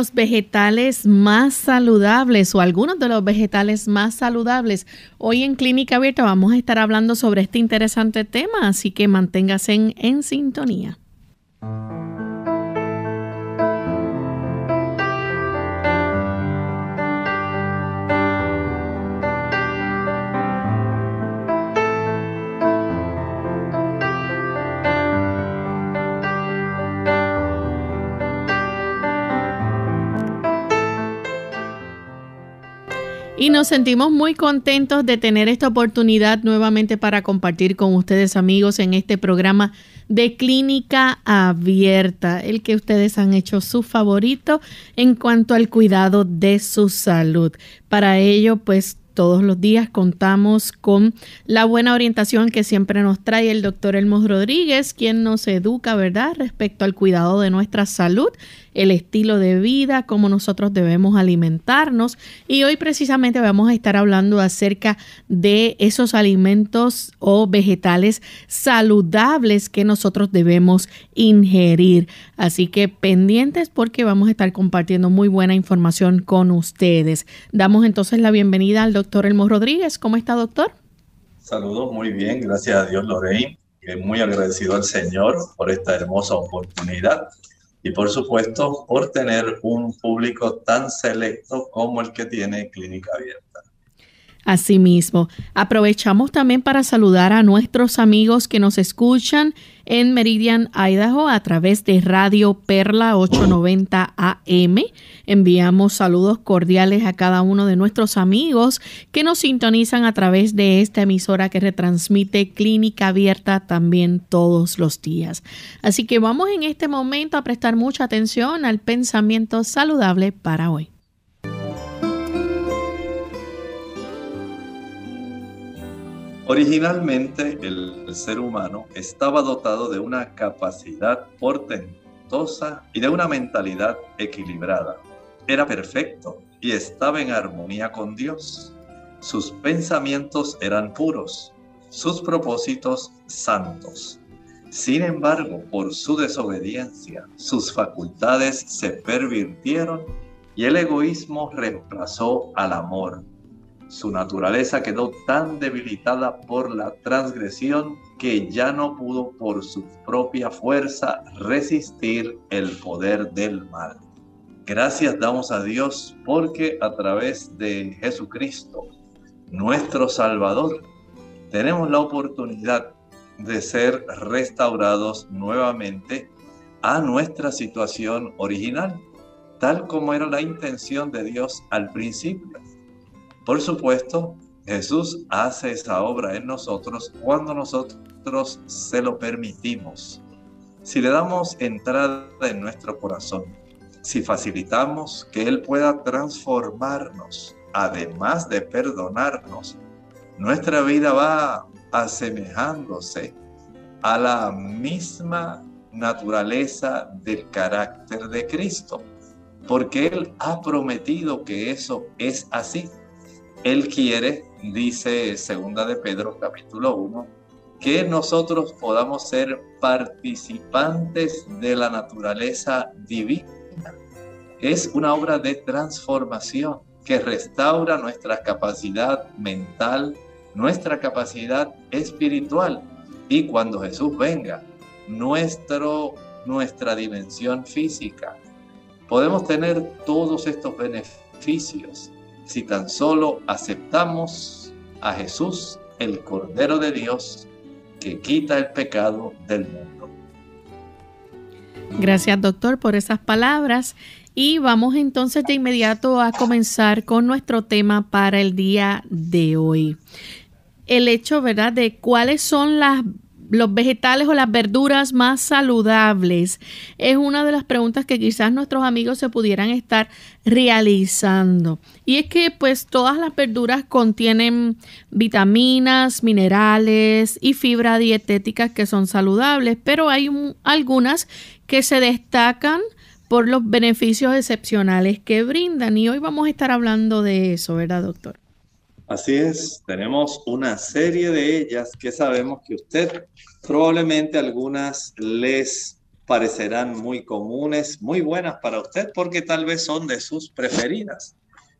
Los vegetales más saludables o algunos de los vegetales más saludables? Hoy en Clínica Abierta vamos a estar hablando sobre este interesante tema, así que manténgase en, en sintonía. Y nos sentimos muy contentos de tener esta oportunidad nuevamente para compartir con ustedes amigos en este programa de clínica abierta, el que ustedes han hecho su favorito en cuanto al cuidado de su salud. Para ello, pues todos los días contamos con la buena orientación que siempre nos trae el doctor Elmo Rodríguez, quien nos educa, ¿verdad?, respecto al cuidado de nuestra salud el estilo de vida, cómo nosotros debemos alimentarnos. Y hoy precisamente vamos a estar hablando acerca de esos alimentos o vegetales saludables que nosotros debemos ingerir. Así que pendientes porque vamos a estar compartiendo muy buena información con ustedes. Damos entonces la bienvenida al doctor Elmo Rodríguez. ¿Cómo está, doctor? Saludos, muy bien, gracias a Dios, Lorraine. Muy agradecido al Señor por esta hermosa oportunidad y por supuesto por tener un público tan selecto como el que tiene Clínica Abierta. Asimismo, aprovechamos también para saludar a nuestros amigos que nos escuchan en Meridian, Idaho, a través de Radio Perla 890 AM. Enviamos saludos cordiales a cada uno de nuestros amigos que nos sintonizan a través de esta emisora que retransmite Clínica Abierta también todos los días. Así que vamos en este momento a prestar mucha atención al pensamiento saludable para hoy. Originalmente el ser humano estaba dotado de una capacidad portentosa y de una mentalidad equilibrada. Era perfecto y estaba en armonía con Dios. Sus pensamientos eran puros, sus propósitos santos. Sin embargo, por su desobediencia, sus facultades se pervirtieron y el egoísmo reemplazó al amor su naturaleza quedó tan debilitada por la transgresión que ya no pudo por su propia fuerza resistir el poder del mal. Gracias damos a Dios porque a través de Jesucristo, nuestro Salvador, tenemos la oportunidad de ser restaurados nuevamente a nuestra situación original, tal como era la intención de Dios al principio. Por supuesto, Jesús hace esa obra en nosotros cuando nosotros se lo permitimos. Si le damos entrada en nuestro corazón, si facilitamos que Él pueda transformarnos, además de perdonarnos, nuestra vida va asemejándose a la misma naturaleza del carácter de Cristo, porque Él ha prometido que eso es así. Él quiere, dice segunda de Pedro capítulo 1, que nosotros podamos ser participantes de la naturaleza divina. Es una obra de transformación que restaura nuestra capacidad mental, nuestra capacidad espiritual. Y cuando Jesús venga, nuestro, nuestra dimensión física. Podemos tener todos estos beneficios si tan solo aceptamos a Jesús, el Cordero de Dios, que quita el pecado del mundo. Gracias doctor por esas palabras y vamos entonces de inmediato a comenzar con nuestro tema para el día de hoy. El hecho, ¿verdad?, de cuáles son las los vegetales o las verduras más saludables? Es una de las preguntas que quizás nuestros amigos se pudieran estar realizando. Y es que pues todas las verduras contienen vitaminas, minerales y fibra dietética que son saludables, pero hay algunas que se destacan por los beneficios excepcionales que brindan. Y hoy vamos a estar hablando de eso, ¿verdad, doctor? Así es, tenemos una serie de ellas que sabemos que usted probablemente algunas les parecerán muy comunes, muy buenas para usted porque tal vez son de sus preferidas,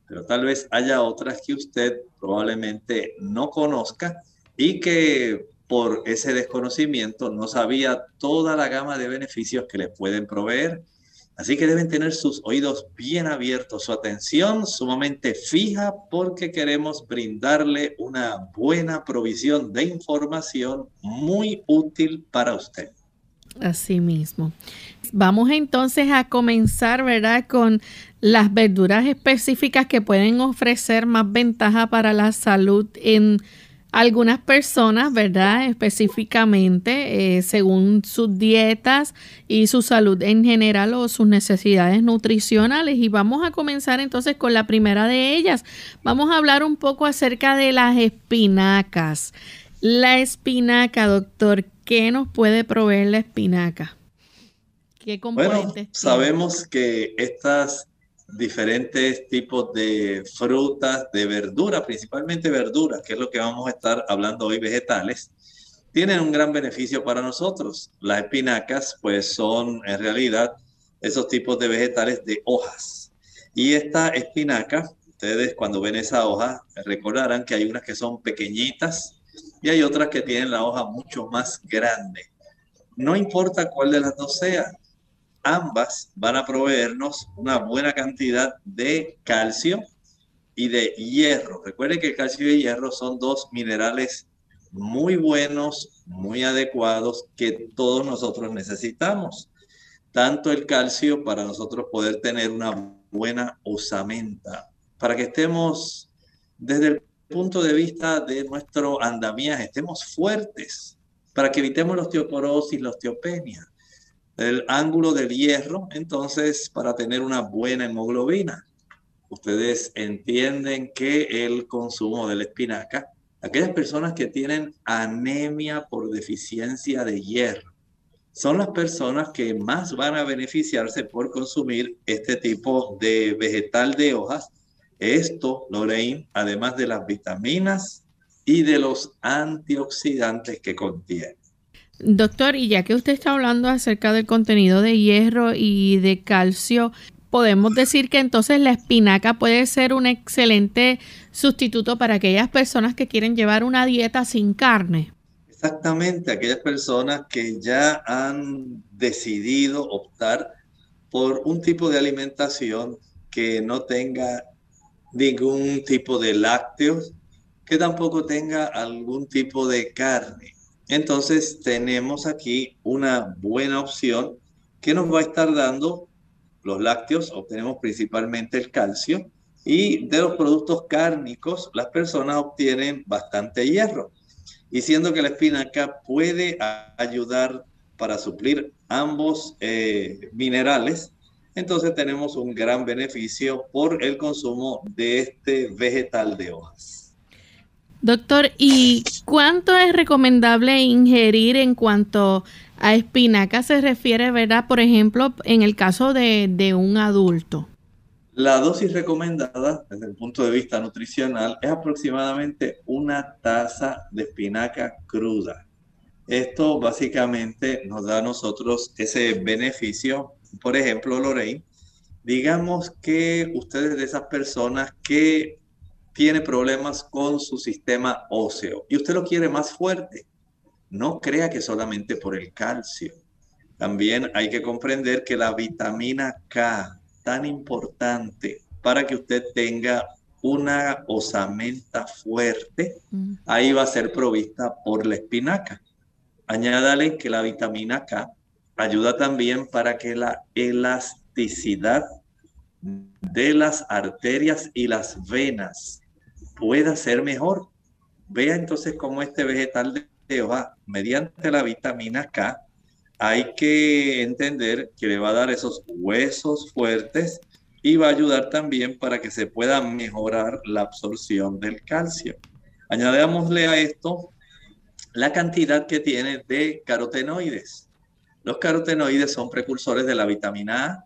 pero tal vez haya otras que usted probablemente no conozca y que por ese desconocimiento no sabía toda la gama de beneficios que les pueden proveer Así que deben tener sus oídos bien abiertos, su atención sumamente fija porque queremos brindarle una buena provisión de información muy útil para usted. Así mismo. Vamos entonces a comenzar, ¿verdad? Con las verduras específicas que pueden ofrecer más ventaja para la salud en algunas personas, ¿verdad? Específicamente, eh, según sus dietas y su salud en general o sus necesidades nutricionales. Y vamos a comenzar entonces con la primera de ellas. Vamos a hablar un poco acerca de las espinacas. La espinaca, doctor, ¿qué nos puede proveer la espinaca? ¿Qué componentes? Bueno, sabemos que estas diferentes tipos de frutas, de verduras, principalmente verduras, que es lo que vamos a estar hablando hoy, vegetales, tienen un gran beneficio para nosotros. Las espinacas, pues son en realidad esos tipos de vegetales de hojas. Y esta espinaca, ustedes cuando ven esa hoja, recordarán que hay unas que son pequeñitas y hay otras que tienen la hoja mucho más grande. No importa cuál de las dos sea, ambas van a proveernos una buena cantidad de calcio y de hierro. Recuerden que el calcio y el hierro son dos minerales muy buenos, muy adecuados que todos nosotros necesitamos. Tanto el calcio para nosotros poder tener una buena osamenta, para que estemos desde el punto de vista de nuestro andamiaje, estemos fuertes, para que evitemos la osteoporosis, la osteopenia el ángulo del hierro, entonces, para tener una buena hemoglobina. Ustedes entienden que el consumo de la espinaca, aquellas personas que tienen anemia por deficiencia de hierro, son las personas que más van a beneficiarse por consumir este tipo de vegetal de hojas. Esto, Lorraine, además de las vitaminas y de los antioxidantes que contiene. Doctor, y ya que usted está hablando acerca del contenido de hierro y de calcio, podemos decir que entonces la espinaca puede ser un excelente sustituto para aquellas personas que quieren llevar una dieta sin carne. Exactamente, aquellas personas que ya han decidido optar por un tipo de alimentación que no tenga ningún tipo de lácteos, que tampoco tenga algún tipo de carne. Entonces tenemos aquí una buena opción que nos va a estar dando los lácteos, obtenemos principalmente el calcio y de los productos cárnicos las personas obtienen bastante hierro. Y siendo que la espinaca puede ayudar para suplir ambos eh, minerales, entonces tenemos un gran beneficio por el consumo de este vegetal de hojas. Doctor, ¿y cuánto es recomendable ingerir en cuanto a espinaca se refiere, ¿verdad? Por ejemplo, en el caso de, un adulto. La dosis recomendada desde el punto de vista nutricional es aproximadamente una taza de espinaca cruda. Esto básicamente nos da a nosotros ese beneficio. Por ejemplo, Lorraine, digamos que ustedes de esas personas que tiene problemas con su sistema óseo y usted lo quiere más fuerte, no crea que solamente por el calcio. También hay que comprender que la vitamina K tan importante para que usted tenga una osamenta fuerte, mm. ahí va a ser provista por la espinaca. Añádale que la vitamina K ayuda también para que la elasticidad de las arterias y las venas pueda ser mejor. Vea entonces cómo este vegetal de hoja, mediante la vitamina K, hay que entender que le va a dar esos huesos fuertes y va a ayudar también para que se pueda mejorar la absorción del calcio. Añadémosle a esto la cantidad que tiene de carotenoides. Los carotenoides son precursores de la vitamina A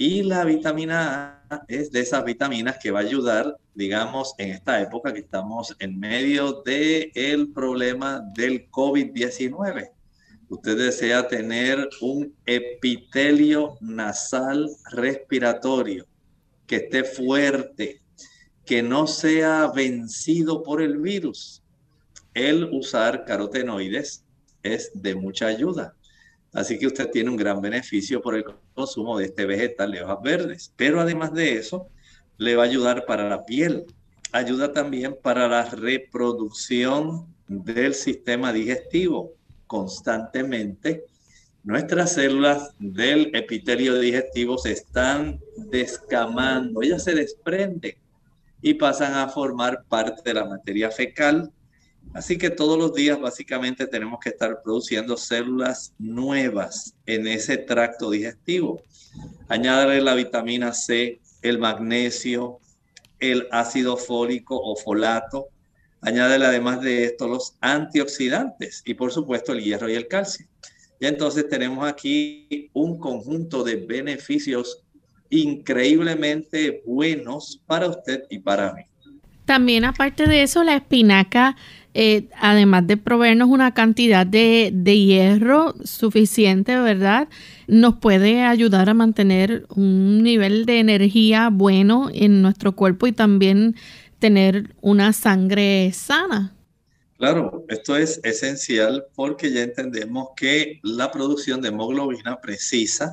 y la vitamina A es de esas vitaminas que va a ayudar, digamos, en esta época que estamos en medio del el problema del COVID-19 usted desea tener un epitelio nasal respiratorio que esté fuerte, que no sea vencido por el virus, el usar carotenoides es de mucha ayuda. Así que usted tiene un gran beneficio por el consumo de este vegetal de hojas verdes. Pero además de eso, le va a ayudar para la piel. Ayuda también para la reproducción del sistema digestivo constantemente, nuestras células del epitelio digestivo se están descamando, ellas se desprenden y pasan a formar parte de la materia fecal. Así que todos los días básicamente tenemos que estar produciendo células nuevas en ese tracto digestivo. Añadirle la vitamina C, el magnesio, el ácido fólico o folato, Añádele además de esto los antioxidantes y por supuesto el hierro y el calcio. Y entonces tenemos aquí un conjunto de beneficios increíblemente buenos para usted y para mí. También aparte de eso, la espinaca, eh, además de proveernos una cantidad de, de, hierro suficiente, ¿verdad? Nos puede ayudar a mantener un nivel de energía bueno en nuestro cuerpo y también tener una sangre sana. Claro, esto es esencial porque ya entendemos que la producción de hemoglobina precisa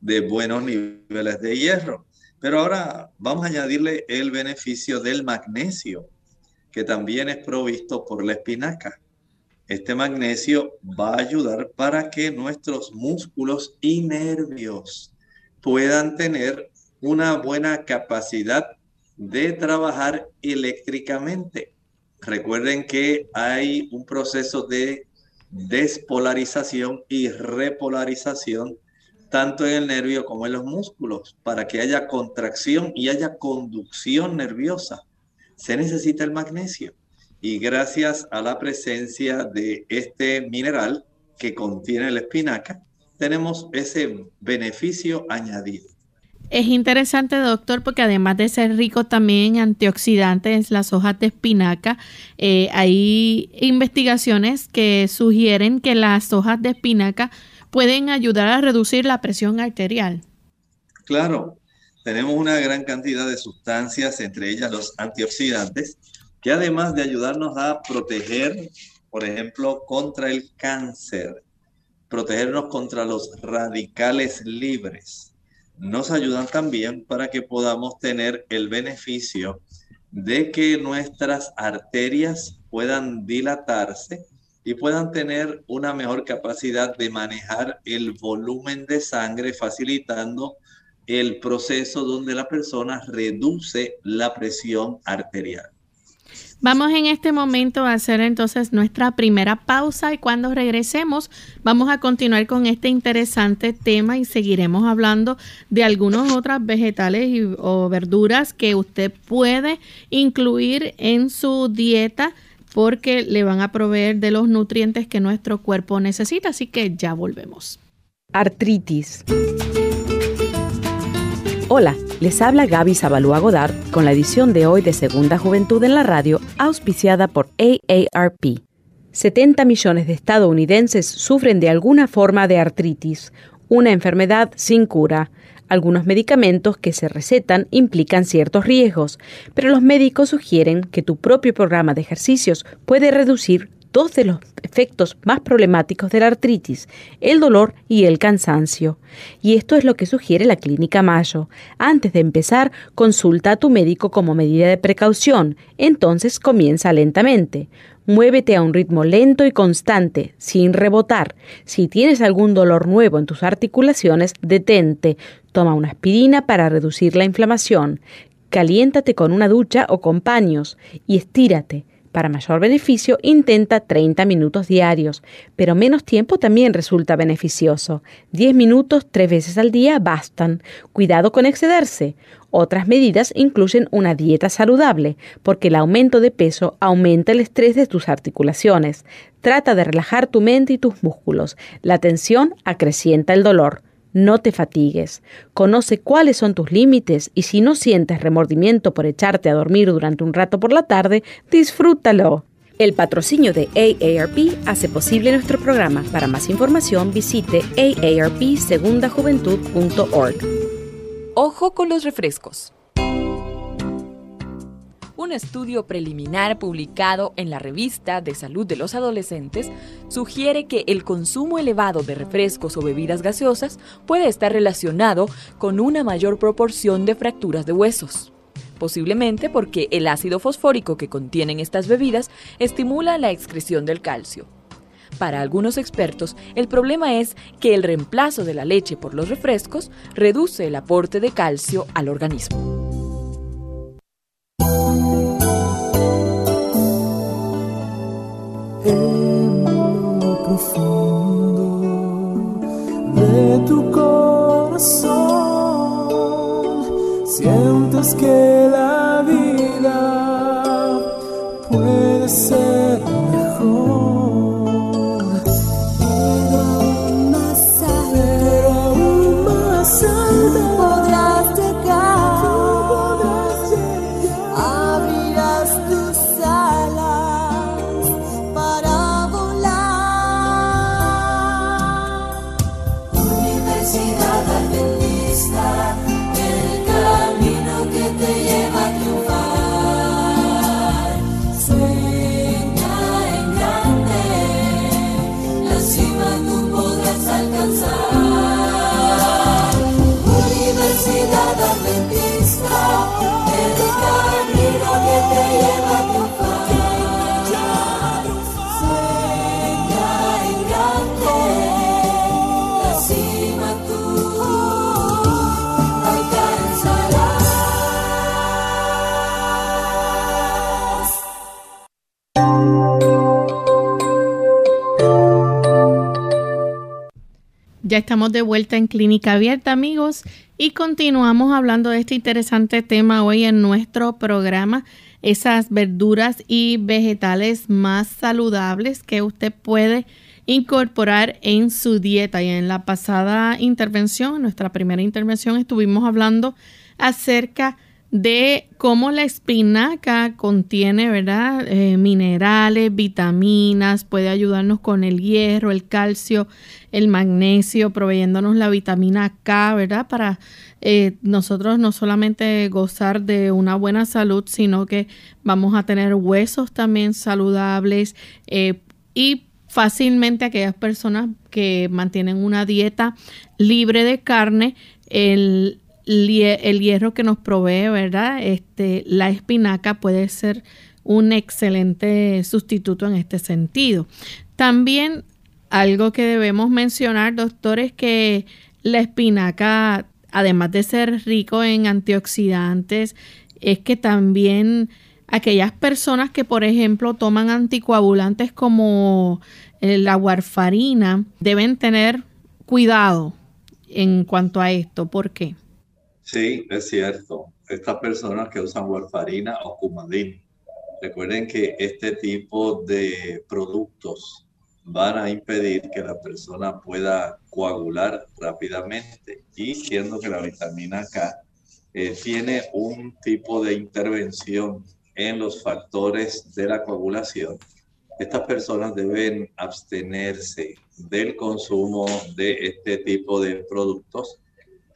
de buenos niveles de hierro. Pero ahora vamos a añadirle el beneficio del magnesio, que también es provisto por la espinaca. Este magnesio va a ayudar para que nuestros músculos y nervios puedan tener una buena capacidad de trabajar eléctricamente. Recuerden que hay un proceso de despolarización y repolarización tanto en el nervio como en los músculos para que haya contracción y haya conducción nerviosa. Se necesita el magnesio y gracias a la presencia de este mineral que contiene la espinaca, tenemos ese beneficio añadido. Es interesante, doctor, porque además de ser rico también en antioxidantes, las hojas de espinaca, eh, hay investigaciones que sugieren que las hojas de espinaca pueden ayudar a reducir la presión arterial. Claro, tenemos una gran cantidad de sustancias, entre ellas los antioxidantes, que además de ayudarnos a proteger, por ejemplo, contra el cáncer, protegernos contra los radicales libres, nos ayudan también para que podamos tener el beneficio de que nuestras arterias puedan dilatarse y puedan tener una mejor capacidad de manejar el volumen de sangre, facilitando el proceso donde la persona reduce la presión arterial. Vamos en este momento a hacer entonces nuestra primera pausa y cuando regresemos vamos a continuar con este interesante tema y seguiremos hablando de algunas otras vegetales o verduras que usted puede incluir en su dieta porque le van a proveer de los nutrientes que nuestro cuerpo necesita. Así que ya volvemos. Artritis. Hola, les habla Gaby Zabalúa Godard con la edición de hoy de Segunda Juventud en la Radio, auspiciada por AARP. 70 millones de estadounidenses sufren de alguna forma de artritis, una enfermedad sin cura. Algunos medicamentos que se recetan implican ciertos riesgos, pero los médicos sugieren que tu propio programa de ejercicios puede reducir dos de los efectos más problemáticos de la artritis, el dolor y el cansancio. Y esto es lo que sugiere la Clínica Mayo. Antes de empezar, consulta a tu médico como medida de precaución, entonces comienza lentamente. Muévete a un ritmo lento y constante, sin rebotar. Si tienes algún dolor nuevo en tus articulaciones, detente. Toma una aspirina para reducir la inflamación. Caliéntate con una ducha o con paños y estírate. Para mayor beneficio, intenta 30 minutos diarios, pero menos tiempo también resulta beneficioso. 10 minutos tres veces al día bastan. Cuidado con excederse. Otras medidas incluyen una dieta saludable, porque el aumento de peso aumenta el estrés de tus articulaciones. Trata de relajar tu mente y tus músculos. La tensión acrecienta el dolor. No te fatigues. Conoce cuáles son tus límites y si no sientes remordimiento por echarte a dormir durante un rato por la tarde, disfrútalo. El patrocinio de AARP hace posible nuestro programa. Para más información visite aarpsegundajuventud.org. Ojo con los refrescos. Un estudio preliminar publicado en la revista de salud de los adolescentes sugiere que el consumo elevado de refrescos o bebidas gaseosas puede estar relacionado con una mayor proporción de fracturas de huesos. Posiblemente porque el ácido fosfórico que contienen estas bebidas estimula la excreción del calcio. Para algunos expertos, el problema es que el reemplazo de la leche por los refrescos reduce el aporte de calcio al organismo. En lo profundo de tu corazón. Sientes que la vida estamos de vuelta en Clínica Abierta, amigos, y continuamos hablando de este interesante tema hoy en nuestro programa, esas verduras y vegetales más saludables que usted puede incorporar en su dieta. Y en la pasada intervención, en nuestra primera intervención, estuvimos hablando acerca de cómo la espinaca contiene, ¿verdad? Eh, minerales, vitaminas, puede ayudarnos con el hierro, el calcio, el magnesio, proveyéndonos la vitamina K, ¿verdad? Para eh, nosotros no solamente gozar de una buena salud, sino que vamos a tener huesos también saludables eh, y fácilmente aquellas personas que mantienen una dieta libre de carne, el el hierro que nos provee, ¿verdad? Este, la espinaca puede ser un excelente sustituto en este sentido. También algo que debemos mencionar, doctor, es que la espinaca, además de ser rico en antioxidantes, es que también aquellas personas que, por ejemplo, toman anticoagulantes como eh, la warfarina, deben tener cuidado en cuanto a esto. ¿Por qué? Sí, es cierto. Estas personas que usan warfarina o cumadín Recuerden que este tipo de productos van a impedir que la persona pueda coagular rápidamente y siendo que la vitamina K eh, tiene un tipo de intervención en los factores de la coagulación, estas personas deben abstenerse del consumo de este tipo de productos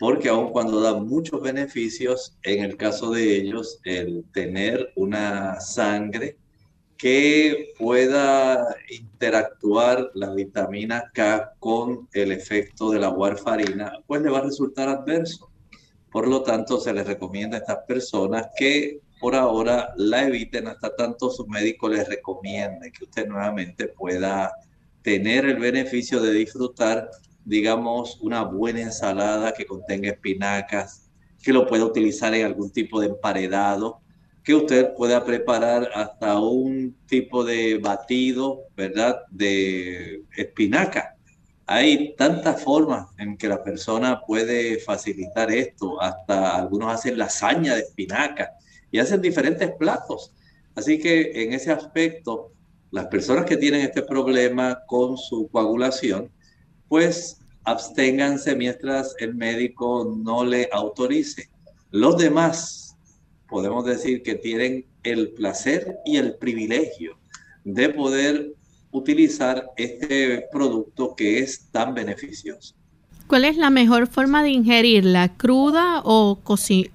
porque aun cuando da muchos beneficios, en el caso de ellos, el tener una sangre que pueda interactuar la vitamina K con el efecto de la warfarina, pues le va a resultar adverso. Por lo tanto, se les recomienda a estas personas que por ahora la eviten hasta tanto su médico les recomiende que usted nuevamente pueda tener el beneficio de disfrutar digamos, una buena ensalada que contenga espinacas, que lo pueda utilizar en algún tipo de emparedado, que usted pueda preparar hasta un tipo de batido, ¿verdad? De espinaca. Hay tantas formas en que la persona puede facilitar esto, hasta algunos hacen lasaña de espinaca y hacen diferentes platos. Así que en ese aspecto, las personas que tienen este problema con su coagulación, pues absténganse mientras el médico no le autorice. Los demás, podemos decir que tienen el placer y el privilegio de poder utilizar este producto que es tan beneficioso. ¿Cuál es la mejor forma de ingerirla? ¿Cruda o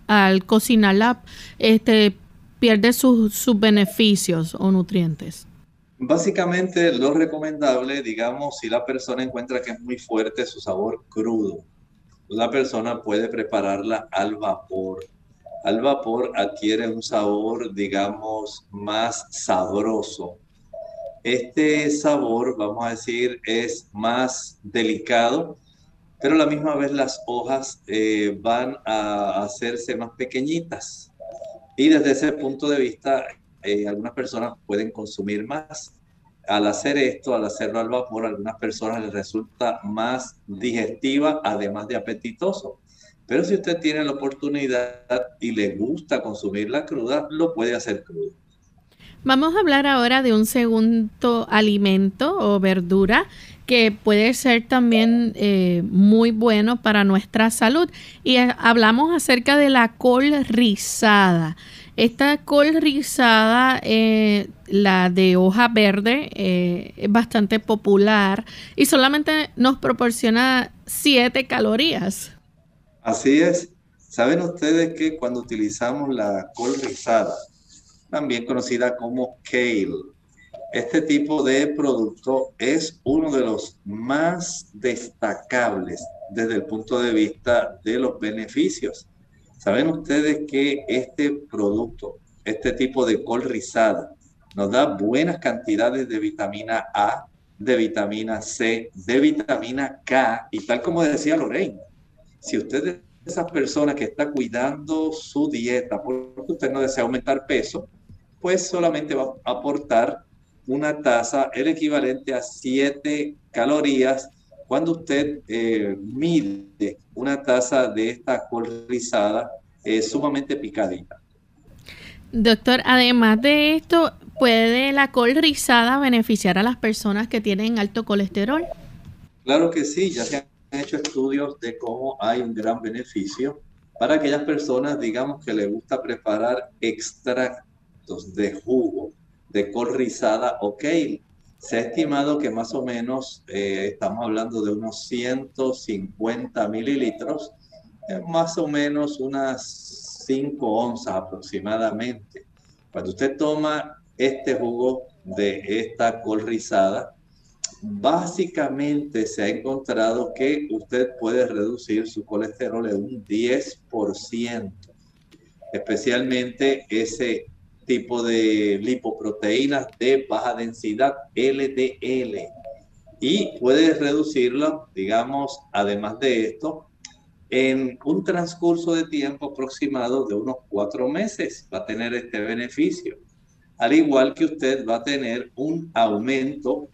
al cocinarla este, pierde sus beneficios o nutrientes? Básicamente lo recomendable, digamos, si la persona encuentra que es muy fuerte su sabor crudo, la persona puede prepararla al vapor. Al vapor adquiere un sabor, digamos, más sabroso. Este sabor, vamos a decir, es más delicado, pero la misma vez las hojas eh, van a hacerse más pequeñitas. Y desde ese punto de vista, eh, algunas personas pueden consumir más. Al hacer esto, al hacerlo al vapor, a algunas personas les resulta más digestiva, además de apetitoso. Pero si usted tiene la oportunidad y le gusta consumir la cruda, lo puede hacer crudo. Vamos a hablar ahora de un segundo alimento o verdura que puede ser también eh, muy bueno para nuestra salud. Y eh, hablamos acerca de la col rizada. Esta col rizada, eh, la de hoja verde, es bastante popular y solamente nos proporciona 7 calorías. Así es. ¿Saben ustedes que cuando utilizamos la col rizada, también conocida como kale, este tipo de producto es uno de los más destacables desde el punto de vista de los beneficios. ¿Saben ustedes que este producto, este tipo de col rizada, nos da buenas cantidades de vitamina A, de vitamina C, de vitamina K? Y tal como decía Lorraine, si usted es esa persona que está cuidando su dieta porque usted no desea aumentar peso, pues solamente va a aportar una taza, el equivalente a 7 calorías cuando usted eh, mide una taza de esta col rizada es sumamente picadita. Doctor, además de esto, ¿puede la col rizada beneficiar a las personas que tienen alto colesterol? Claro que sí, ya se han hecho estudios de cómo hay un gran beneficio para aquellas personas, digamos, que les gusta preparar extractos de jugo de col rizada o se ha estimado que más o menos eh, estamos hablando de unos 150 mililitros, eh, más o menos unas 5 onzas aproximadamente. Cuando usted toma este jugo de esta col rizada, básicamente se ha encontrado que usted puede reducir su colesterol en un 10%, especialmente ese tipo de lipoproteínas de baja densidad LDL y puedes reducirlo, digamos, además de esto, en un transcurso de tiempo aproximado de unos cuatro meses va a tener este beneficio. Al igual que usted va a tener un aumento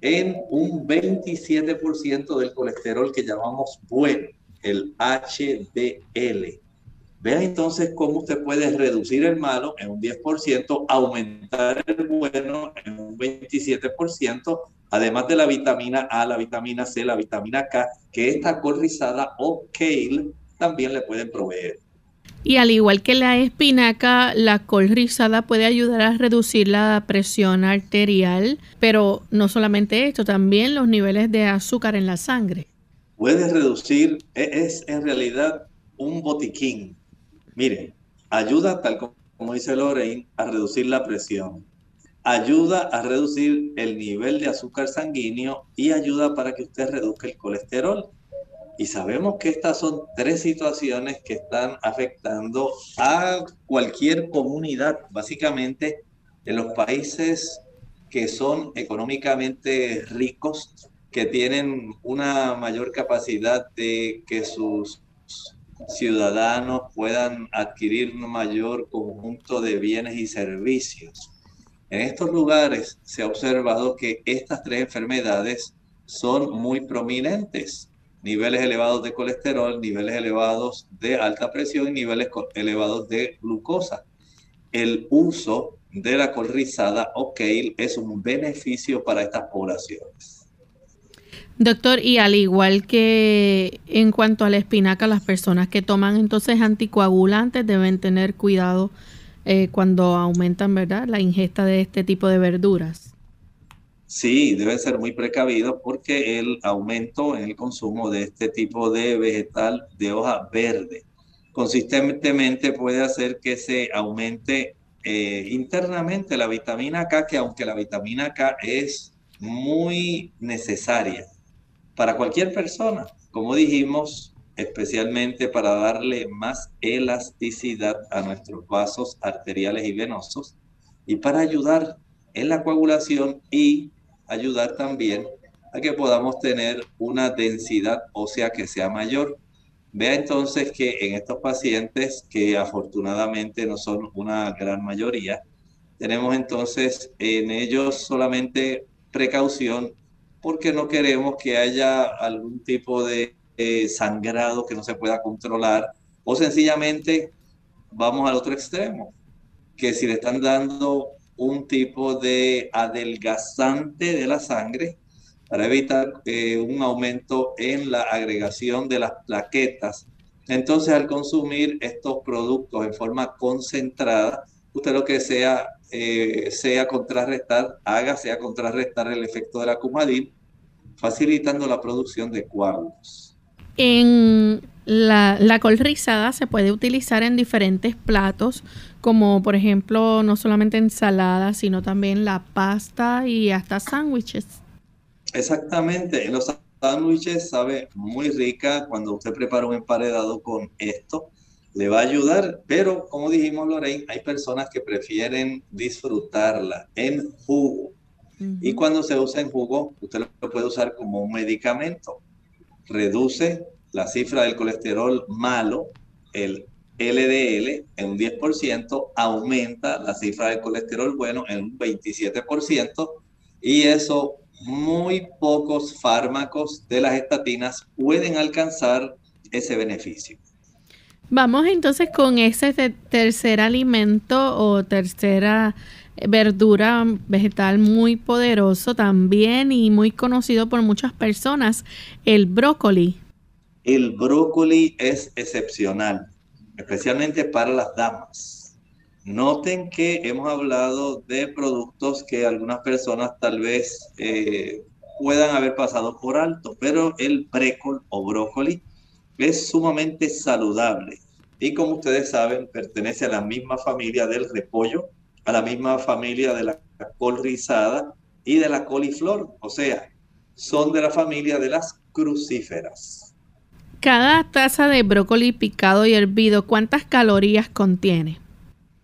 en un 27% del colesterol que llamamos bueno, el HDL. Vea entonces cómo usted puede reducir el malo en un 10%, aumentar el bueno en un 27%, además de la vitamina A, la vitamina C, la vitamina K, que esta col rizada o kale también le pueden proveer. Y al igual que la espinaca, la col rizada puede ayudar a reducir la presión arterial, pero no solamente esto, también los niveles de azúcar en la sangre. Puede reducir, e-, es en realidad un botiquín. Miren, ayuda, tal como dice Lorraine, a reducir la presión. Ayuda a reducir el nivel de azúcar sanguíneo y ayuda para que usted reduzca el colesterol. Y sabemos que estas son tres situaciones que están afectando a cualquier comunidad, básicamente en los países que son económicamente ricos, que tienen una mayor capacidad de que sus ciudadanos puedan adquirir un mayor conjunto de bienes y servicios. En estos lugares se ha observado que estas tres enfermedades son muy prominentes niveles elevados de colesterol, niveles elevados de alta presión y niveles elevados de glucosa. El uso de la col rizada o kale es un beneficio para estas poblaciones. Doctor, y al igual que en cuanto a la espinaca, las personas que toman entonces anticoagulantes deben tener cuidado eh, cuando aumentan, ¿verdad?, la ingesta de este tipo de verduras. Sí, deben ser muy precavidos porque el aumento en el consumo de este tipo de vegetal de hoja verde consistentemente puede hacer que se aumente eh, internamente la vitamina K, que aunque la vitamina K es muy necesaria para cualquier persona, como dijimos, especialmente para darle más elasticidad a nuestros vasos arteriales y venosos y para ayudar en la coagulación y ayudar también a que podamos tener una densidad ósea que sea mayor. Vea entonces que en estos pacientes, que afortunadamente no son una gran mayoría, tenemos entonces en ellos solamente precaución porque no queremos que haya algún tipo de sangrado que no se pueda controlar o sencillamente vamos al otro extremo, que si le están dando un tipo de adelgazante de la sangre para evitar eh, un aumento en la agregación de las plaquetas. Entonces, al consumir estos productos en forma concentrada, usted lo que sea, eh, sea contrarrestar, haga sea contrarrestar el efecto de la cumadil, facilitando la producción de coágulos. En la, la col rizada se puede utilizar en diferentes platos, como por ejemplo no solamente ensaladas, sino también la pasta y hasta sándwiches. Exactamente, en los sándwiches sabe muy rica cuando usted prepara un emparedado con esto. Le va a ayudar, pero como dijimos Lorraine, hay personas que prefieren disfrutarla en jugo. Y cuando se usa en jugo, usted lo puede usar como un medicamento. Reduce la cifra del colesterol malo, el LDL, en un 10%, aumenta la cifra del colesterol bueno en un 27%, y eso muy pocos fármacos de las estatinas pueden alcanzar ese beneficio. Vamos entonces con ese tercer alimento o tercera verdura vegetal muy poderoso también y muy conocido por muchas personas, el brócoli. El brócoli es excepcional, especialmente para las damas. Noten que hemos hablado de productos que algunas personas tal vez eh, puedan haber pasado por alto, pero el brécol o brócoli es sumamente saludable y como ustedes saben pertenece a la misma familia del repollo, a la misma familia de la col rizada y de la coliflor, o sea, son de la familia de las crucíferas. Cada taza de brócoli picado y hervido, ¿cuántas calorías contiene?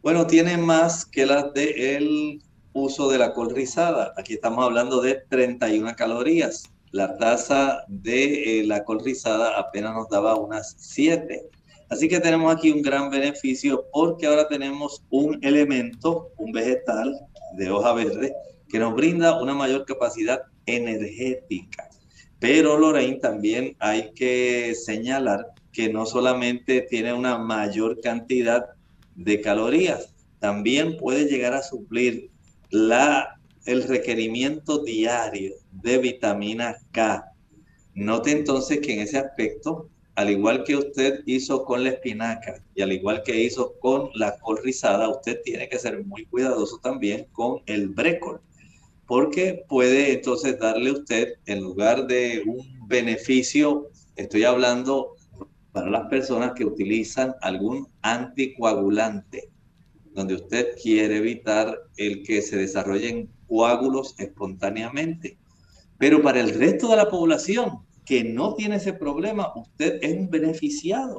Bueno, tiene más que las del uso de la col rizada. Aquí estamos hablando de 31 calorías. La taza de eh, la col rizada apenas nos daba unas 7. Así que tenemos aquí un gran beneficio porque ahora tenemos un elemento, un vegetal de hoja verde, que nos brinda una mayor capacidad energética. Pero Lorraine también hay que señalar que no solamente tiene una mayor cantidad de calorías, también puede llegar a suplir la, el requerimiento diario de vitamina K. Note entonces que en ese aspecto, al igual que usted hizo con la espinaca y al igual que hizo con la col rizada, usted tiene que ser muy cuidadoso también con el brécol, porque puede entonces darle usted, en lugar de un beneficio, estoy hablando para las personas que utilizan algún anticoagulante, donde usted quiere evitar el que se desarrollen coágulos espontáneamente. Pero para el resto de la población que no tiene ese problema, usted es un beneficiado.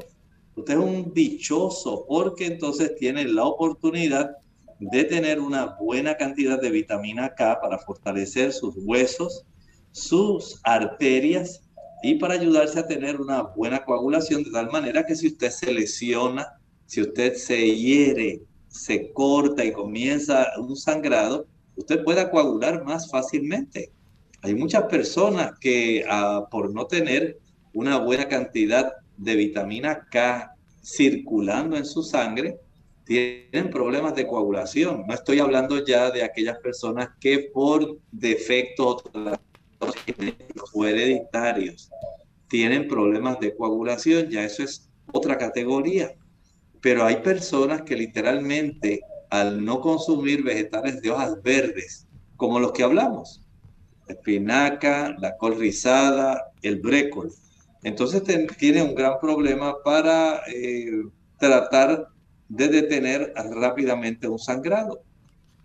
Usted es un dichoso porque entonces tiene la oportunidad de tener una buena cantidad de vitamina K para fortalecer sus huesos, sus arterias y para ayudarse a tener una buena coagulación de tal manera que si usted se lesiona, si usted se hiere, se corta y comienza un sangrado, usted pueda coagular más fácilmente. Hay muchas personas que ah, por no tener una buena cantidad de vitamina K circulando en su sangre, tienen problemas de coagulación. No estoy hablando ya de aquellas personas que por defecto o hereditarios tienen problemas de coagulación, ya eso es otra categoría. Pero hay personas que literalmente al no consumir vegetales de hojas verdes, como los que hablamos, espinaca, la col rizada, el brécol, entonces tiene un gran problema para eh, tratar de detener rápidamente un sangrado.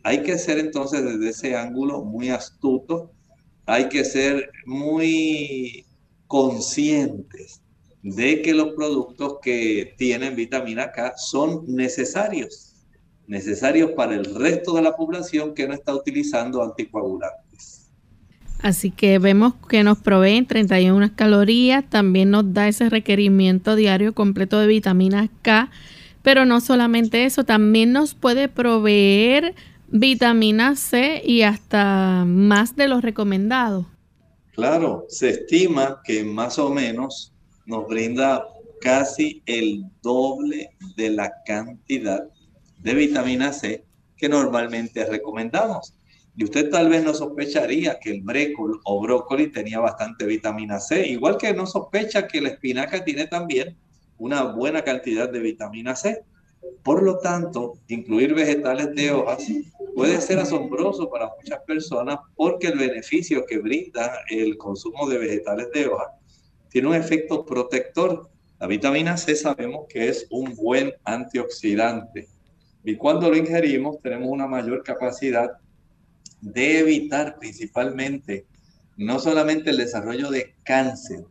Hay que ser entonces desde ese ángulo muy astuto, hay que ser muy conscientes de que los productos que tienen vitamina K son necesarios, necesarios para el resto de la población que no está utilizando anticoagulantes. Así que vemos que nos proveen 31 calorías, también nos da ese requerimiento diario completo de vitamina K, pero no solamente eso, también nos puede proveer vitamina C y hasta más de lo recomendado. Claro, se estima que más o menos nos brinda casi el doble de la cantidad de vitamina C que normalmente recomendamos. Y usted tal vez no sospecharía que el brécol o brócoli tenía bastante vitamina C, igual que no sospecha que la espinaca tiene también una buena cantidad de vitamina C. Por lo tanto, incluir vegetales de hojas puede ser asombroso para muchas personas porque el beneficio que brinda el consumo de vegetales de hojas tiene un efecto protector. La vitamina C sabemos que es un buen antioxidante y cuando lo ingerimos tenemos una mayor capacidad de evitar principalmente no solamente el desarrollo de cáncer,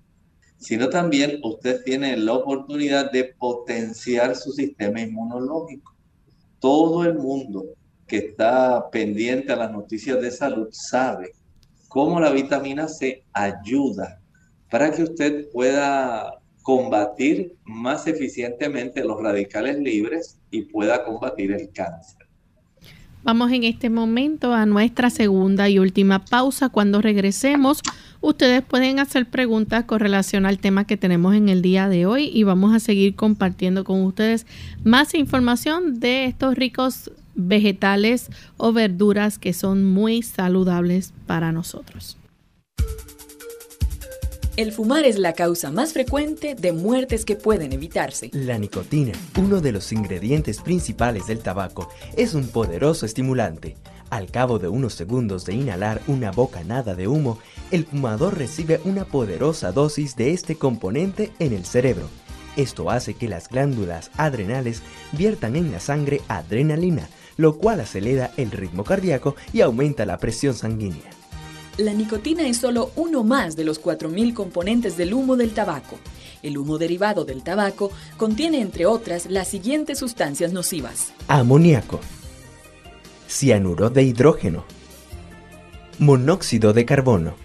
sino también usted tiene la oportunidad de potenciar su sistema inmunológico. Todo el mundo que está pendiente a las noticias de salud sabe cómo la vitamina C ayuda para que usted pueda combatir más eficientemente los radicales libres y pueda combatir el cáncer. Vamos en este momento a nuestra segunda y última pausa. Cuando regresemos, ustedes pueden hacer preguntas con relación al tema que tenemos en el día de hoy y vamos a seguir compartiendo con ustedes más información de estos ricos vegetales o verduras que son muy saludables para nosotros. El fumar es la causa más frecuente de muertes que pueden evitarse. La nicotina, uno de los ingredientes principales del tabaco, es un poderoso estimulante. Al cabo de unos segundos de inhalar una bocanada de humo, el fumador recibe una poderosa dosis de este componente en el cerebro. Esto hace que las glándulas adrenales viertan en la sangre adrenalina, lo cual acelera el ritmo cardíaco y aumenta la presión sanguínea. La nicotina es solo uno más de los 4.000 componentes del humo del tabaco. El humo derivado del tabaco contiene, entre otras, las siguientes sustancias nocivas. Amoníaco, cianuro de hidrógeno, monóxido de carbono.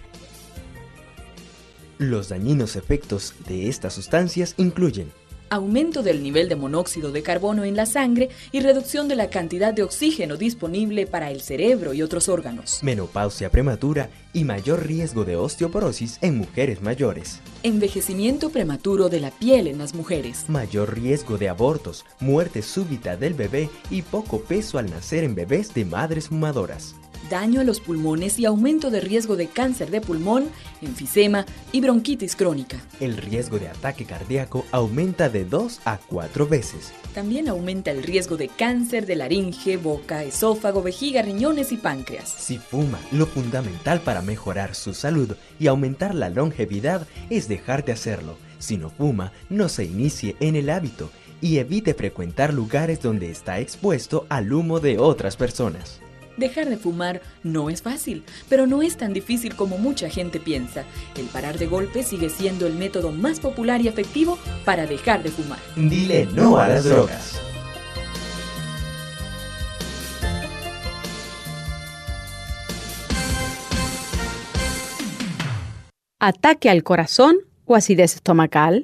Los dañinos efectos de estas sustancias incluyen aumento del nivel de monóxido de carbono en la sangre y reducción de la cantidad de oxígeno disponible para el cerebro y otros órganos. Menopausia prematura y mayor riesgo de osteoporosis en mujeres mayores. Envejecimiento prematuro de la piel en las mujeres. Mayor riesgo de abortos, muerte súbita del bebé y poco peso al nacer en bebés de madres fumadoras daño a los pulmones y aumento de riesgo de cáncer de pulmón, enfisema y bronquitis crónica. El riesgo de ataque cardíaco aumenta de 2 a 4 veces. También aumenta el riesgo de cáncer de laringe, boca, esófago, vejiga, riñones y páncreas. Si fuma, lo fundamental para mejorar su salud y aumentar la longevidad es dejar de hacerlo. Si no fuma, no se inicie en el hábito y evite frecuentar lugares donde está expuesto al humo de otras personas. Dejar de fumar no es fácil, pero no es tan difícil como mucha gente piensa. El parar de golpe sigue siendo el método más popular y efectivo para dejar de fumar. Dile no a las drogas. Ataque al corazón o acidez estomacal.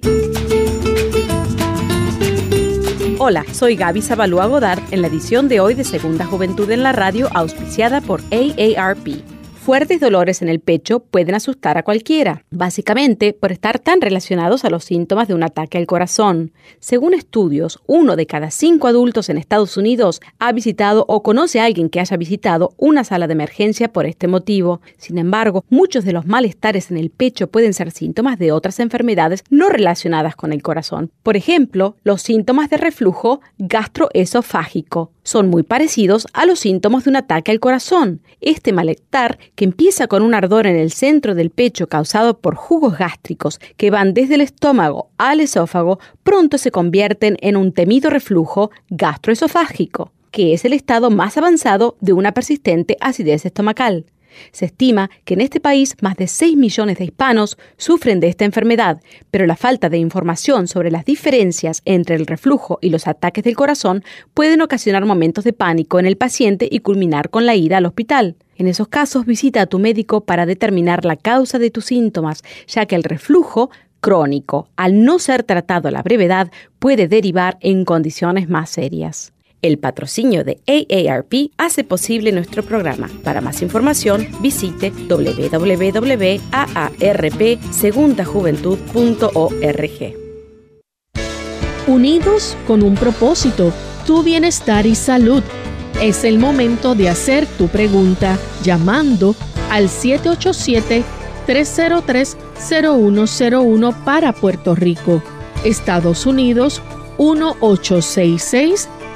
Hola, soy Gaby Zabalúa Godard en la edición de hoy de Segunda Juventud en la Radio, auspiciada por AARP fuertes dolores en el pecho pueden asustar a cualquiera, básicamente por estar tan relacionados a los síntomas de un ataque al corazón. Según estudios, uno de cada cinco adultos en Estados Unidos ha visitado o conoce a alguien que haya visitado una sala de emergencia por este motivo. Sin embargo, muchos de los malestares en el pecho pueden ser síntomas de otras enfermedades no relacionadas con el corazón. Por ejemplo, los síntomas de reflujo gastroesofágico son muy parecidos a los síntomas de un ataque al corazón. Este malestar, que empieza con un ardor en el centro del pecho causado por jugos gástricos que van desde el estómago al esófago, pronto se convierten en un temido reflujo gastroesofágico, que es el estado más avanzado de una persistente acidez estomacal. Se estima que en este país más de 6 millones de hispanos sufren de esta enfermedad, pero la falta de información sobre las diferencias entre el reflujo y los ataques del corazón pueden ocasionar momentos de pánico en el paciente y culminar con la ida al hospital. En esos casos visita a tu médico para determinar la causa de tus síntomas, ya que el reflujo crónico, al no ser tratado a la brevedad, puede derivar en condiciones más serias. El patrocinio de AARP hace posible nuestro programa. Para más información, visite www.aarpsegundajuventud.org. Unidos con un propósito, tu bienestar y salud. Es el momento de hacer tu pregunta llamando al 787-303-0101 para Puerto Rico, Estados Unidos 1866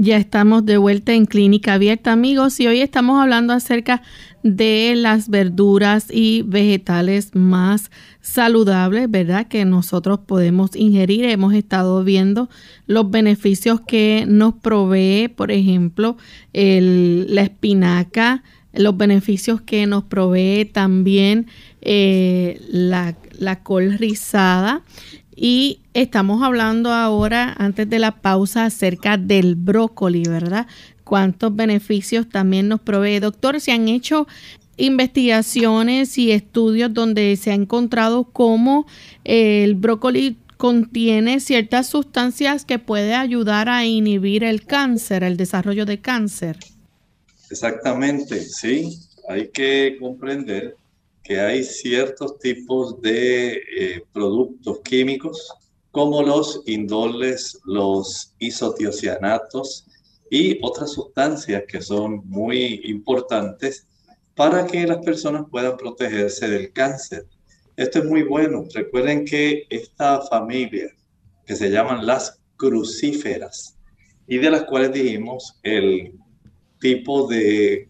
Ya estamos de vuelta en Clínica Abierta, amigos, y hoy estamos hablando acerca de las verduras y vegetales más saludables, ¿verdad? Que nosotros podemos ingerir. Hemos estado viendo los beneficios que nos provee, por ejemplo, la espinaca, los beneficios que nos provee también eh, la, la col rizada y estamos hablando ahora, antes de la pausa, acerca del brócoli, ¿verdad? Cuántos beneficios también nos provee. Doctor, se han hecho investigaciones y estudios donde se ha encontrado cómo el brócoli contiene ciertas sustancias que puede ayudar a inhibir el cáncer, el desarrollo de cáncer. Exactamente, sí. Hay que comprender que hay ciertos tipos de eh, productos químicos como los indoles, los isotiocianatos y otras sustancias que son muy importantes para que las personas puedan protegerse del cáncer. Esto es muy bueno. Recuerden que esta familia, que se llaman las crucíferas, y de las cuales dijimos el tipo de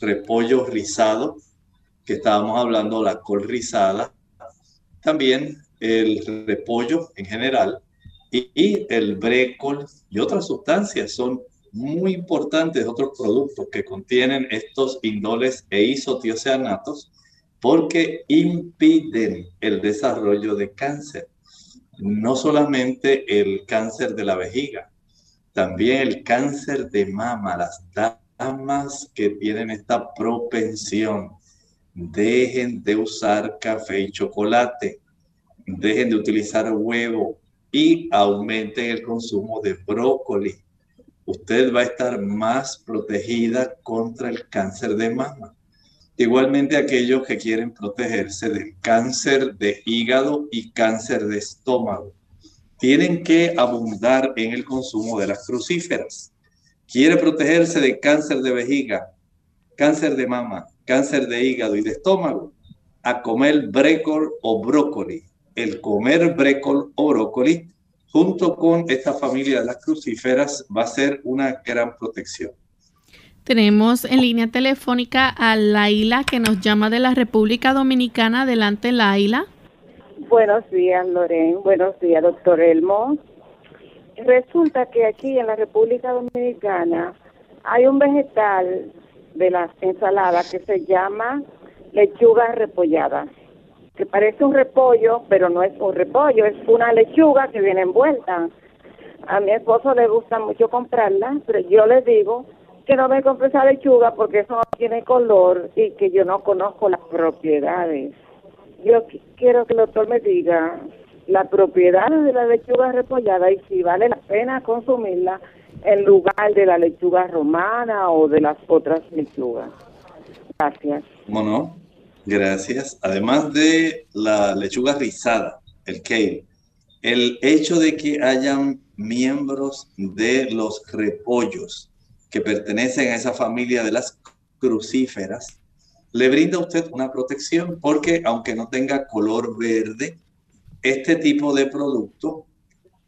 repollo rizado, que estábamos hablando, la col rizada, también el repollo en general Y, el brécol y otras sustancias son muy importantes, otros productos que contienen estos indoles e isotiocianatos porque impiden el desarrollo de cáncer. No solamente el cáncer de la vejiga, también el cáncer de mama, las damas que tienen esta propensión, dejen de usar café y chocolate, dejen de utilizar huevo y aumenten el consumo de brócoli. Usted va a estar más protegida contra el cáncer de mama. Igualmente aquellos que quieren protegerse del cáncer de hígado y cáncer de estómago. Tienen que abundar en el consumo de las crucíferas. Quiere protegerse de cáncer de vejiga, cáncer de mama, cáncer de hígado y de estómago. A comer brécol o brócoli. El comer brécol o brócoli junto con esta familia de las crucíferas va a ser una gran protección. Tenemos en línea telefónica a Laila que nos llama de la República Dominicana. Adelante, Laila. Buenos días, Loren. Buenos días, doctor Elmo. Resulta que aquí en la República Dominicana hay un vegetal de las ensaladas que se llama lechuga repollada, que parece un repollo, pero no es un repollo, es una lechuga que viene envuelta. A mi esposo le gusta mucho comprarla, pero yo le digo que no me compre esa lechuga porque eso no tiene color y que yo no conozco las propiedades. Yo quiero que el doctor me diga las propiedades de la lechuga repollada y si vale la pena consumirla en lugar de la lechuga romana o de las otras lechugas. Gracias. Bueno, gracias. Además de la lechuga rizada, el kale, el hecho de que hayan miembros de los repollos que pertenecen a esa familia de las crucíferas, le brinda a usted una protección porque aunque no tenga color verde, este tipo de producto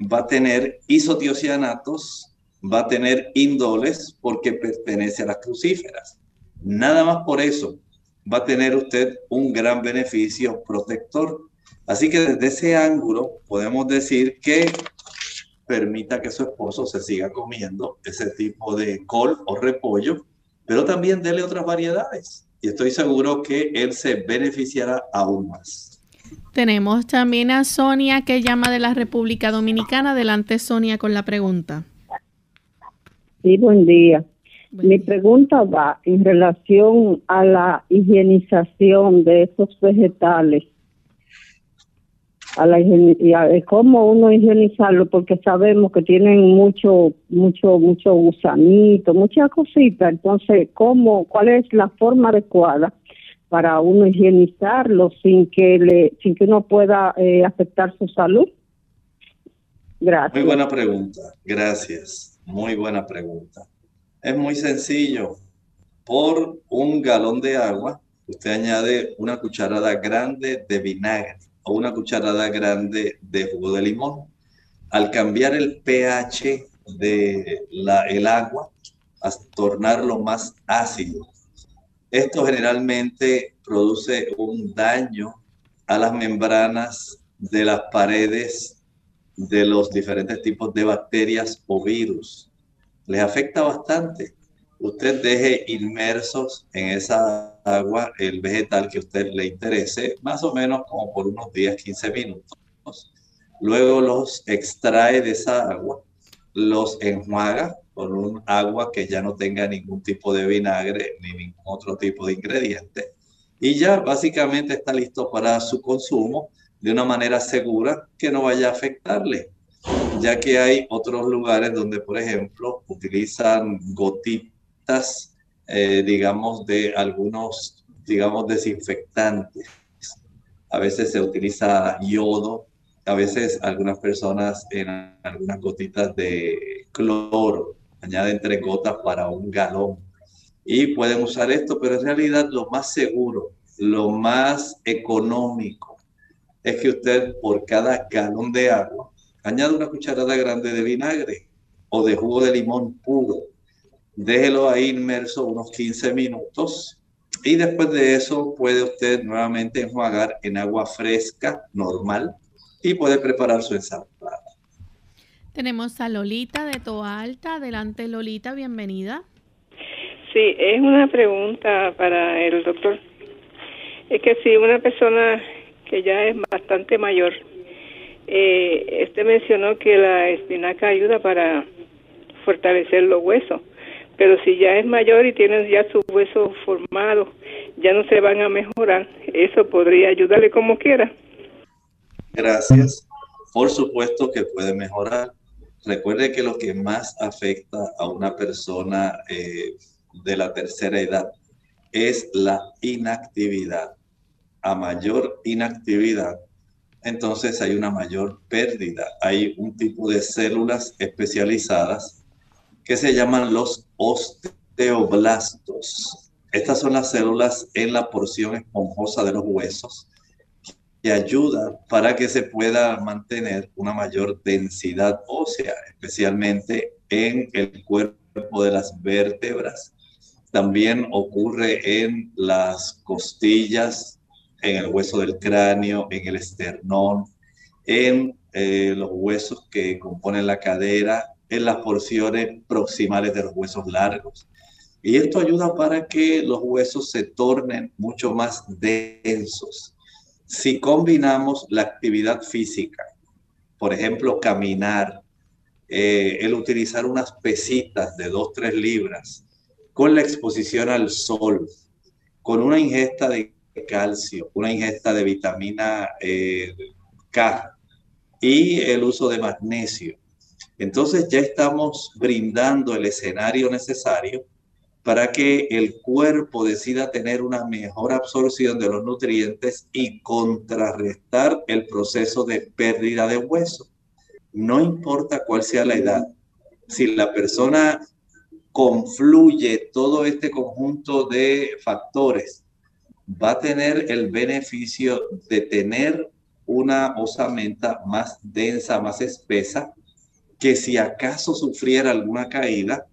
va a tener isotiocianatos, va a tener indoles porque pertenece a las crucíferas. Nada más por eso va a tener usted un gran beneficio protector. Así que desde ese ángulo podemos decir que permita que su esposo se siga comiendo ese tipo de col o repollo, pero también dele otras variedades. Y estoy seguro que él se beneficiará aún más. Tenemos también a Sonia que llama de la República Dominicana. Adelante, Sonia, con la pregunta. Sí, buen día. Mi pregunta va en relación a la higienización de esos vegetales. A la y cómo uno higienizarlo porque sabemos que tienen mucho mucho mucho gusanito muchas cositas entonces cómo cuál es la forma adecuada para uno higienizarlo sin que le sin que uno pueda eh, afectar su salud gracias. muy buena pregunta. Gracias muy buena pregunta es muy sencillo por un galón de agua usted añade una cucharada grande de vinagre o una cucharada grande de jugo de limón. Al cambiar el pH de la, el agua, a tornarlo más ácido. Esto generalmente produce un daño a las membranas de las paredes de los diferentes tipos de bacterias o virus. Les afecta bastante usted deje inmersos en esa agua el vegetal que a usted le interese, más o menos como por unos 10, 15 minutos. Luego los extrae de esa agua, los enjuaga con un agua que ya no tenga ningún tipo de vinagre ni ningún otro tipo de ingrediente. Y ya básicamente está listo para su consumo de una manera segura que no vaya a afectarle ya que hay otros lugares donde, por ejemplo, utilizan gotitas eh, digamos, de algunos, digamos, desinfectantes. A veces se utiliza yodo, a veces algunas personas en algunas gotitas de cloro añaden tres gotas para un galón y pueden usar esto, pero en realidad lo más seguro, lo más económico es que usted por cada galón de agua añade una cucharada grande de vinagre o de jugo de limón puro déjelo ahí inmerso unos 15 minutos y después de eso puede usted nuevamente enjuagar en agua fresca, normal, y puede preparar su ensalada. Tenemos a Lolita de Toa Alta. Adelante, Lolita, bienvenida. Sí, es una pregunta para el doctor. Es que si una persona que ya es bastante mayor, eh, este mencionó que la espinaca ayuda para fortalecer los huesos, pero si ya es mayor y tiene ya sus huesos formados, ya no se van a mejorar, eso podría ayudarle como quiera. Gracias. Por supuesto que puede mejorar. Recuerde que lo que más afecta a una persona eh, de la tercera edad es la inactividad. A mayor inactividad, entonces hay una mayor pérdida. Hay un tipo de células especializadas que se llaman los osteoblastos. Estas son las células en la porción esponjosa de los huesos que ayudan para que se pueda mantener una mayor densidad ósea, especialmente en el cuerpo de las vértebras. También ocurre en las costillas, en el hueso del cráneo, en el esternón, en eh, los huesos que componen la cadera, en las porciones proximales de los huesos largos. Y esto ayuda para que los huesos se tornen mucho más densos. Si combinamos la actividad física, por ejemplo, caminar, eh, el utilizar unas pesitas de 2-3 libras, con la exposición al sol, con una ingesta de calcio, una ingesta de vitamina eh, K y el uso de magnesio. Entonces ya estamos brindando el escenario necesario para que el cuerpo decida tener una mejor absorción de los nutrientes y contrarrestar el proceso de pérdida de hueso. No importa cuál sea la edad, si la persona confluye todo este conjunto de factores va a tener el beneficio de tener una osamenta más densa, más espesa, que si acaso sufriera alguna caída,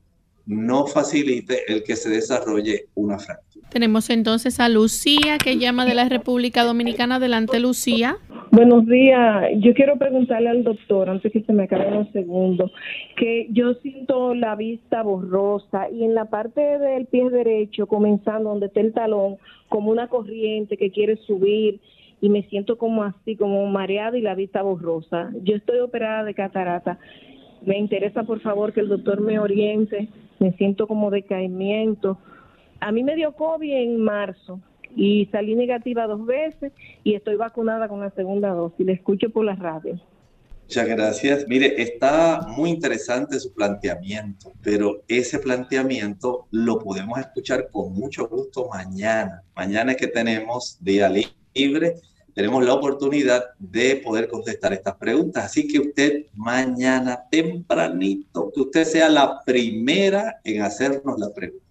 no facilite el que se desarrolle una fractura. Tenemos entonces a Lucía que llama de la República Dominicana. Adelante, Lucía. Buenos días. Yo quiero preguntarle al doctor, antes que se me acabe un segundo, que yo siento la vista borrosa y en la parte del pie derecho, comenzando donde está el talón, como una corriente que quiere subir y me siento como así, como mareada y la vista borrosa. Yo estoy operada de catarata. Me interesa, por favor, que el doctor me oriente. Me siento como decaimiento. A mí me dio COVID en marzo y salí negativa dos veces y estoy vacunada con la segunda dosis. Le escucho por la radio. Muchas gracias. Mire, está muy interesante su planteamiento, pero ese planteamiento lo podemos escuchar con mucho gusto mañana. Mañana es que tenemos día libre, tenemos la oportunidad de poder contestar estas preguntas. Así que usted mañana tempranito, que usted sea la primera en hacernos la pregunta.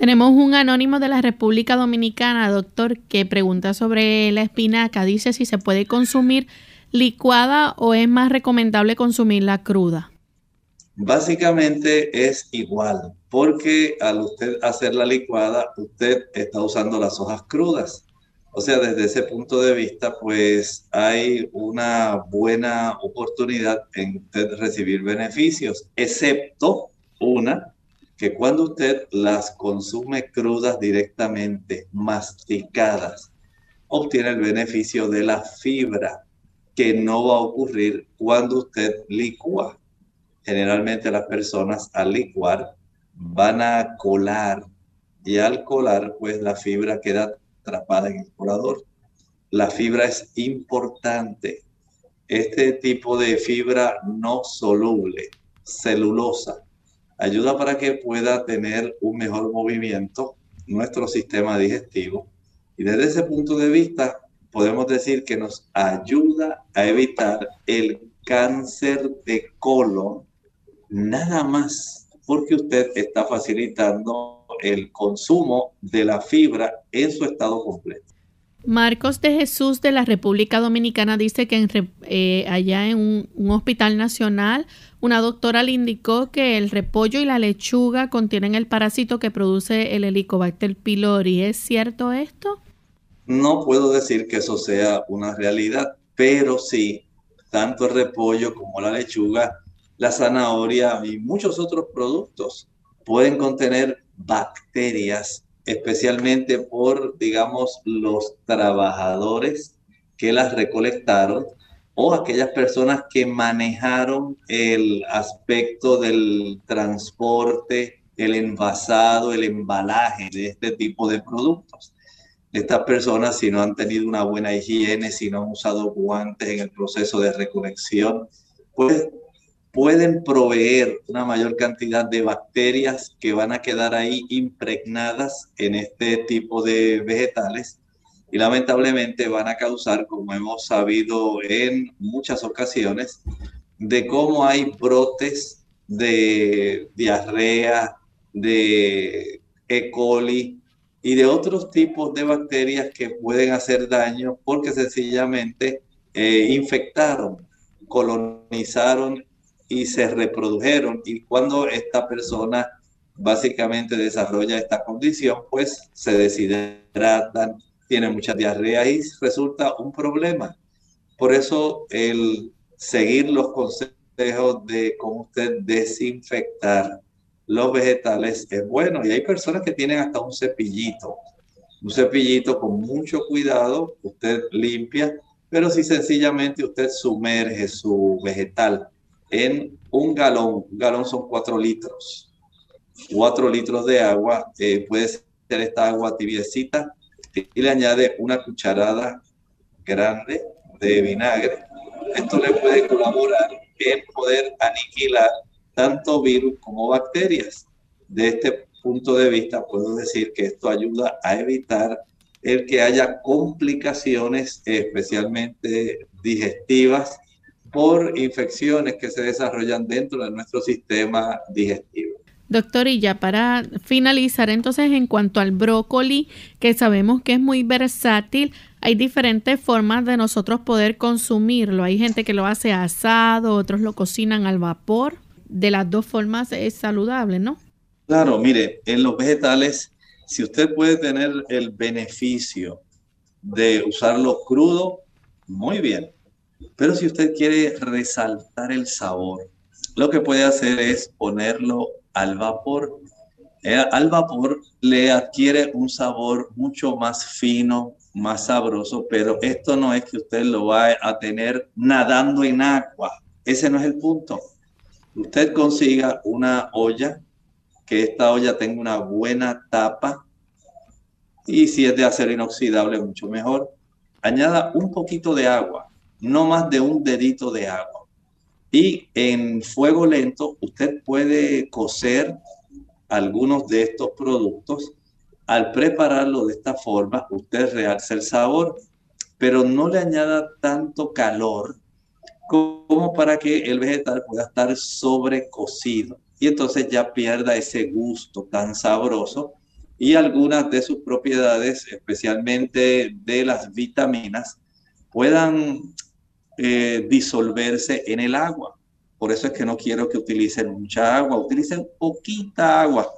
Tenemos un anónimo de la República Dominicana, doctor, que pregunta sobre la espinaca. Dice si se puede consumir licuada o es más recomendable consumirla cruda. Básicamente es igual, porque al usted hacer la licuada, usted está usando las hojas crudas. O sea, desde ese punto de vista, pues hay una buena oportunidad en usted recibir beneficios, excepto una que cuando usted las consume crudas directamente, masticadas, obtiene el beneficio de la fibra que no va a ocurrir cuando usted licúa. Generalmente las personas al licuar van a colar y al colar pues la fibra queda atrapada en el colador. La fibra es importante. Este tipo de fibra no soluble, celulosa, ayuda para que pueda tener un mejor movimiento nuestro sistema digestivo. Y desde ese punto de vista, podemos decir que nos ayuda a evitar el cáncer de colon, nada más porque usted está facilitando el consumo de la fibra en su estado completo. Marcos de Jesús de la República Dominicana dice que eh, allá en un, hospital nacional una doctora le indicó que el repollo y la lechuga contienen el parásito que produce el Helicobacter pylori. ¿Es cierto esto? No puedo decir que eso sea una realidad, pero sí tanto el repollo como la lechuga, la zanahoria y muchos otros productos pueden contener bacterias, especialmente por, digamos, los trabajadores que las recolectaron o aquellas personas que manejaron el aspecto del transporte, el envasado, el embalaje de este tipo de productos. Estas personas, si no han tenido una buena higiene, si no han usado guantes en el proceso de recolección, pues pueden proveer una mayor cantidad de bacterias que van a quedar ahí impregnadas en este tipo de vegetales y lamentablemente van a causar, como hemos sabido en muchas ocasiones, de cómo hay brotes de diarrea, de E. coli y de otros tipos de bacterias que pueden hacer daño porque sencillamente eh, infectaron, colonizaron y se reprodujeron. Y cuando esta persona básicamente desarrolla esta condición, pues se deshidratan, tiene mucha diarrea y resulta un problema. Por eso el seguir los consejos de cómo usted desinfectar los vegetales es bueno. Y hay personas que tienen hasta un cepillito. Un cepillito con mucho cuidado, usted limpia, pero si sencillamente usted sumerge su vegetal en un galón, un galón son cuatro litros, cuatro litros de agua, eh, puede ser esta agua tibiecita, y le añade una cucharada grande de vinagre. Esto le puede colaborar en poder aniquilar tanto virus como bacterias. De este punto de vista, puedo decir que esto ayuda a evitar el que haya complicaciones, especialmente digestivas, por infecciones que se desarrollan dentro de nuestro sistema digestivo. Doctor, y ya para finalizar, entonces en cuanto al brócoli, que sabemos que es muy versátil, hay diferentes formas de nosotros poder consumirlo. Hay gente que lo hace asado, otros lo cocinan al vapor. De las dos formas es saludable, ¿no? Claro, mire, en los vegetales, si usted puede tener el beneficio de usarlo crudo, muy bien. Pero si usted quiere resaltar el sabor, lo que puede hacer es ponerlo al vapor. Eh, al vapor le adquiere un sabor mucho más fino, más sabroso, pero esto no es que usted lo va a tener nadando en agua. Ese no es el punto. Usted consiga una olla, que esta olla tenga una buena tapa y si es de acero inoxidable, mucho mejor. Añada un poquito de agua, no más de un dedito de agua y en fuego lento usted puede cocer algunos de estos productos. Al prepararlo de esta forma, usted realza el sabor, pero no le añada tanto calor como para que el vegetal pueda estar sobrecocido y entonces ya pierda ese gusto tan sabroso y algunas de sus propiedades, especialmente de las vitaminas, puedan eh, disolverse en el agua. Por eso es que no quiero que utilicen mucha agua, utilicen poquita agua,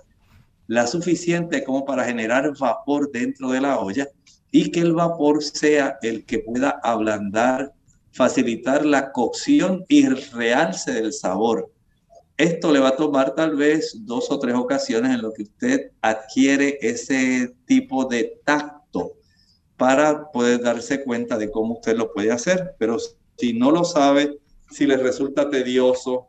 la suficiente como para generar vapor dentro de la olla y que el vapor sea el que pueda ablandar, facilitar la cocción y realce del sabor. Esto le va a tomar tal vez dos o tres ocasiones en lo que usted adquiere ese tipo de tacto para poder darse cuenta de cómo usted lo puede hacer. Pero si no lo sabe, si le resulta tedioso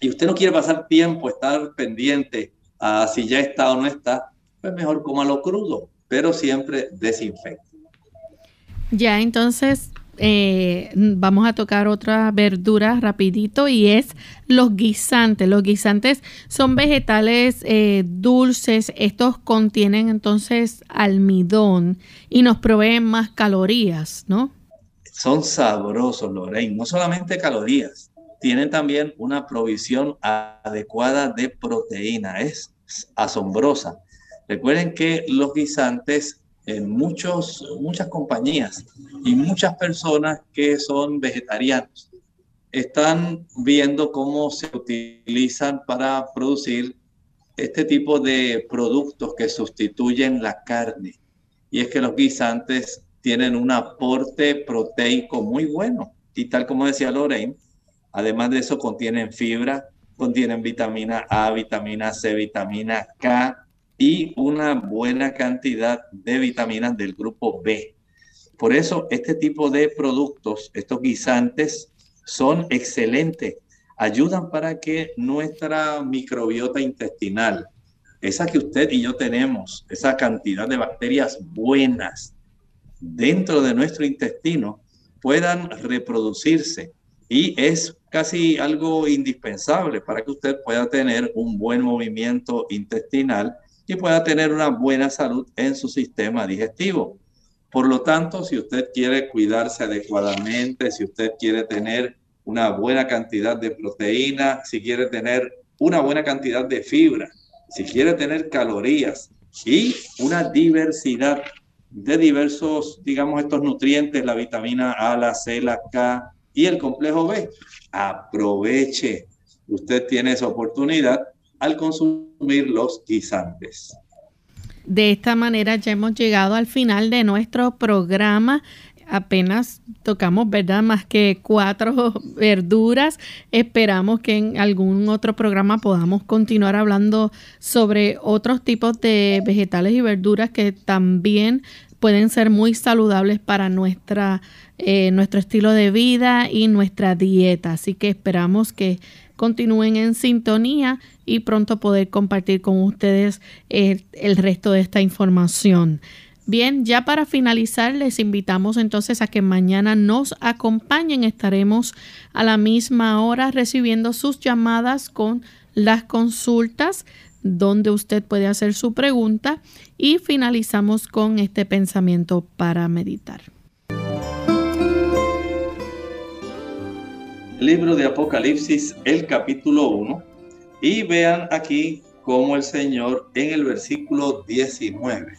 y usted no quiere pasar tiempo, estar pendiente a si ya está o no está, pues mejor lo crudo, pero siempre desinfecte. Ya, entonces eh, vamos a tocar otra verdura rapidito y es los guisantes. Los guisantes son vegetales eh, dulces. Estos contienen entonces almidón y nos proveen más calorías, ¿no? Son sabrosos, Lorraine. No solamente calorías, tienen también una provisión adecuada de proteína. Es asombrosa. Recuerden que los guisantes en muchos, muchas compañías y muchas personas que son vegetarianos están viendo cómo se utilizan para producir este tipo de productos que sustituyen la carne. Y es que los guisantes tienen un aporte proteico muy bueno. y tal como decía Lorraine, además de eso contienen fibra, contienen vitamina A, vitamina C, vitamina K y una buena cantidad de vitaminas del grupo B. Por eso este tipo de productos, estos guisantes, son excelentes. Ayudan para que nuestra microbiota intestinal, esa que usted y yo tenemos, esa cantidad de bacterias buenas dentro de nuestro intestino, puedan reproducirse. Y es casi algo indispensable para que usted pueda tener un buen movimiento intestinal y pueda tener una buena salud en su sistema digestivo. Por lo tanto, si usted quiere cuidarse adecuadamente, si usted quiere tener una buena cantidad de proteína, si quiere tener una buena cantidad de fibra, si quiere tener calorías y una diversidad de diversos, digamos, estos nutrientes, la vitamina A, la C, la K y el complejo B, aproveche. Usted tiene esa oportunidad al consumir los guisantes. De esta manera ya hemos llegado al final de nuestro programa. Apenas tocamos, ¿verdad? Más que cuatro verduras. Esperamos que en algún otro programa podamos continuar hablando sobre otros tipos de vegetales y verduras que también pueden ser muy saludables para nuestra, eh, nuestro estilo de vida y nuestra dieta. Así que esperamos que continúen en sintonía y pronto poder compartir con ustedes el, el resto de esta información. Bien, ya para finalizar, les invitamos entonces a que mañana nos acompañen. Estaremos a la misma hora recibiendo sus llamadas con las consultas donde usted puede hacer su pregunta y finalizamos con este pensamiento para meditar. libro de Apocalipsis, el capítulo 1, y vean aquí cómo el Señor en el versículo 19,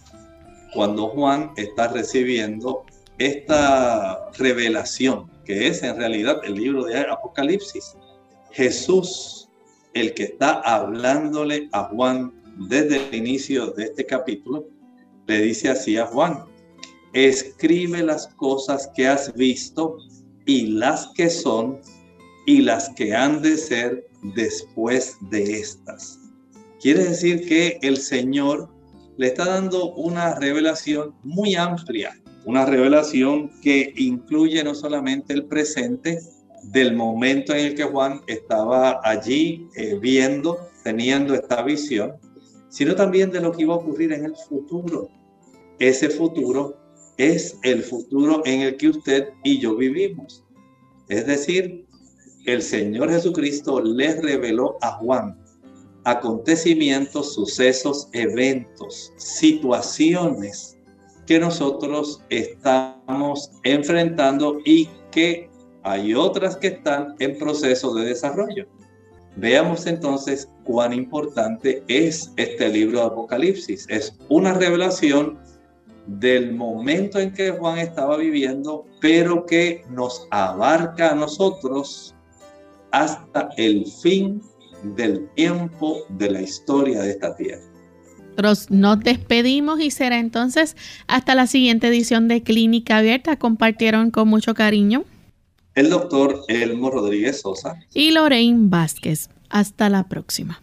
cuando Juan está recibiendo esta revelación, que es en realidad el libro de Apocalipsis, Jesús, el que está hablándole a Juan desde el inicio de este capítulo, le dice así a Juan, escribe las cosas que has visto y las que son y las que han de ser después de estas. Quiere decir que el Señor le está dando una revelación muy amplia, una revelación que incluye no solamente el presente del momento en el que Juan estaba allí eh, viendo, teniendo esta visión, sino también de lo que iba a ocurrir en el futuro. Ese futuro es el futuro en el que usted y yo vivimos. Es decir, el Señor Jesucristo le reveló a Juan acontecimientos, sucesos, eventos, situaciones que nosotros estamos enfrentando y que hay otras que están en proceso de desarrollo. Veamos entonces cuán importante es este libro de Apocalipsis. Es una revelación del momento en que Juan estaba viviendo, pero que nos abarca a nosotros hasta el fin del tiempo de la historia de esta tierra. Nos despedimos y será entonces hasta la siguiente edición de Clínica Abierta. Compartieron con mucho cariño el doctor Elmo Rodríguez Sosa y Lorraine Vázquez. Hasta la próxima.